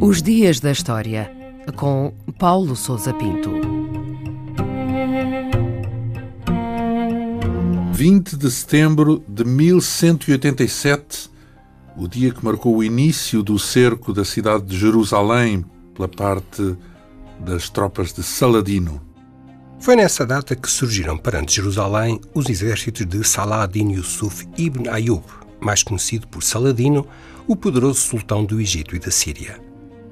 Os Dias da História, com Paulo Souza Pinto. 20 de setembro de 1187, o dia que marcou o início do cerco da cidade de Jerusalém pela parte das tropas de Saladino. Foi nessa data que surgiram perante Jerusalém os exércitos de Salah ad-Din Yusuf ibn Ayyub, mais conhecido por Saladino, o poderoso sultão do Egito e da Síria.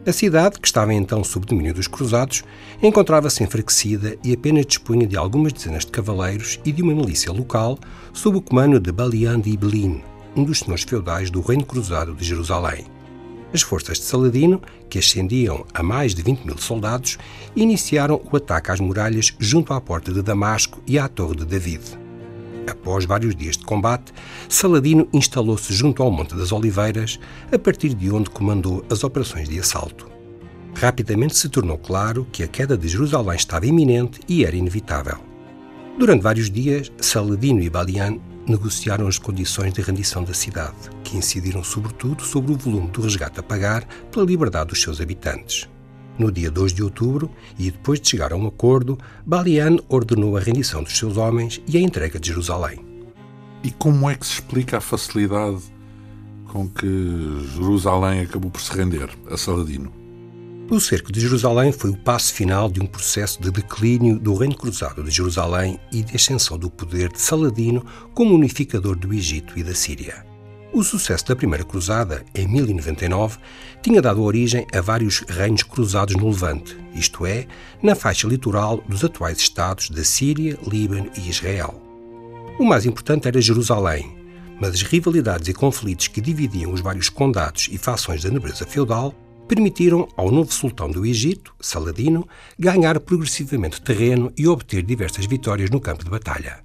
A cidade, que estava então sob domínio dos cruzados, encontrava-se enfraquecida e apenas dispunha de algumas dezenas de cavaleiros e de uma milícia local sob o comando de Balian de Ibelin, um dos senhores feudais do Reino Cruzado de Jerusalém. As forças de Saladino, que ascendiam a mais de 20 mil soldados, iniciaram o ataque às muralhas junto à porta de Damasco e à Torre de David. Após vários dias de combate, Saladino instalou-se junto ao Monte das Oliveiras, a partir de onde comandou as operações de assalto. Rapidamente se tornou claro que a queda de Jerusalém estava iminente e era inevitável. Durante vários dias, Saladino e Balian negociaram as condições de rendição da cidade, que incidiram sobretudo sobre o volume do resgate a pagar pela liberdade dos seus habitantes. No dia 2 de outubro, e depois de chegar a um acordo, Balian ordenou a rendição dos seus homens e a entrega de Jerusalém. E como é que se explica a facilidade com que Jerusalém acabou por se render a Saladino? O cerco de Jerusalém foi o passo final de um processo de declínio do Reino Cruzado de Jerusalém e de ascensão do poder de Saladino como unificador do Egito e da Síria. O sucesso da Primeira Cruzada, em 1099, tinha dado origem a vários reinos cruzados no Levante, isto é, na faixa litoral dos atuais estados da Síria, Líbano e Israel. O mais importante era Jerusalém, mas as rivalidades e conflitos que dividiam os vários condados e fações da nobreza feudal permitiram ao novo sultão do Egito, Saladino, ganhar progressivamente terreno e obter diversas vitórias no campo de batalha.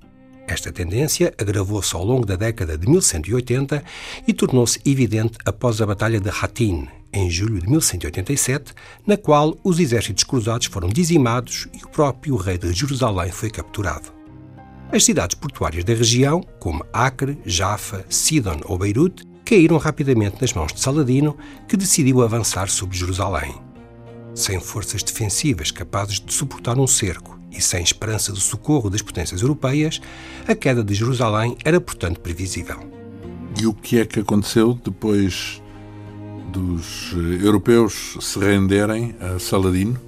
Esta tendência agravou-se ao longo da década de 1180 e tornou-se evidente após a Batalha de Hattin, em julho de 1187, na qual os exércitos cruzados foram dizimados e o próprio rei de Jerusalém foi capturado. As cidades portuárias da região, como Acre, Jaffa, Sidon ou Beirute, caíram rapidamente nas mãos de Saladino, que decidiu avançar sobre Jerusalém. Sem forças defensivas capazes de suportar um cerco e sem esperança de socorro das potências europeias, a queda de Jerusalém era, portanto, previsível. E o que é que aconteceu depois dos eh, europeus se renderem a Saladino?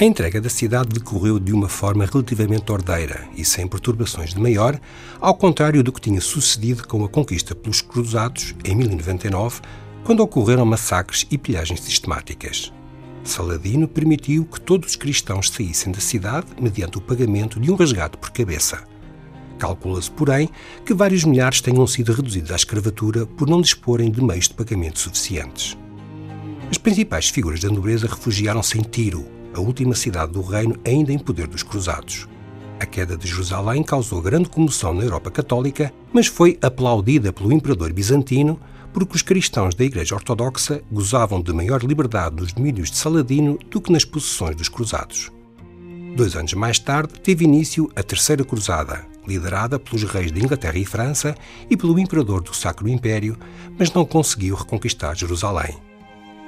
A entrega da cidade decorreu de uma forma relativamente ordeira e sem perturbações de maior, ao contrário do que tinha sucedido com a conquista pelos cruzados em 1099, quando ocorreram massacres e pilhagens sistemáticas. Saladino permitiu que todos os cristãos saíssem da cidade mediante o pagamento de um resgate por cabeça. Calcula-se, porém, que vários milhares tenham sido reduzidos à escravatura por não disporem de meios de pagamento suficientes. As principais figuras da nobreza refugiaram-se em Tiro, a última cidade do reino ainda em poder dos cruzados. A queda de Jerusalém causou grande comoção na Europa Católica, mas foi aplaudida pelo imperador bizantino porque os cristãos da Igreja Ortodoxa gozavam de maior liberdade nos domínios de Saladino do que nas possessões dos cruzados. Dois anos mais tarde, teve início a Terceira Cruzada, liderada pelos reis de Inglaterra e França e pelo imperador do Sacro Império, mas não conseguiu reconquistar Jerusalém.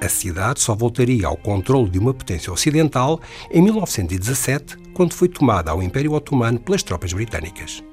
A cidade só voltaria ao controle de uma potência ocidental em 1917, quando foi tomada ao Império Otomano pelas tropas britânicas.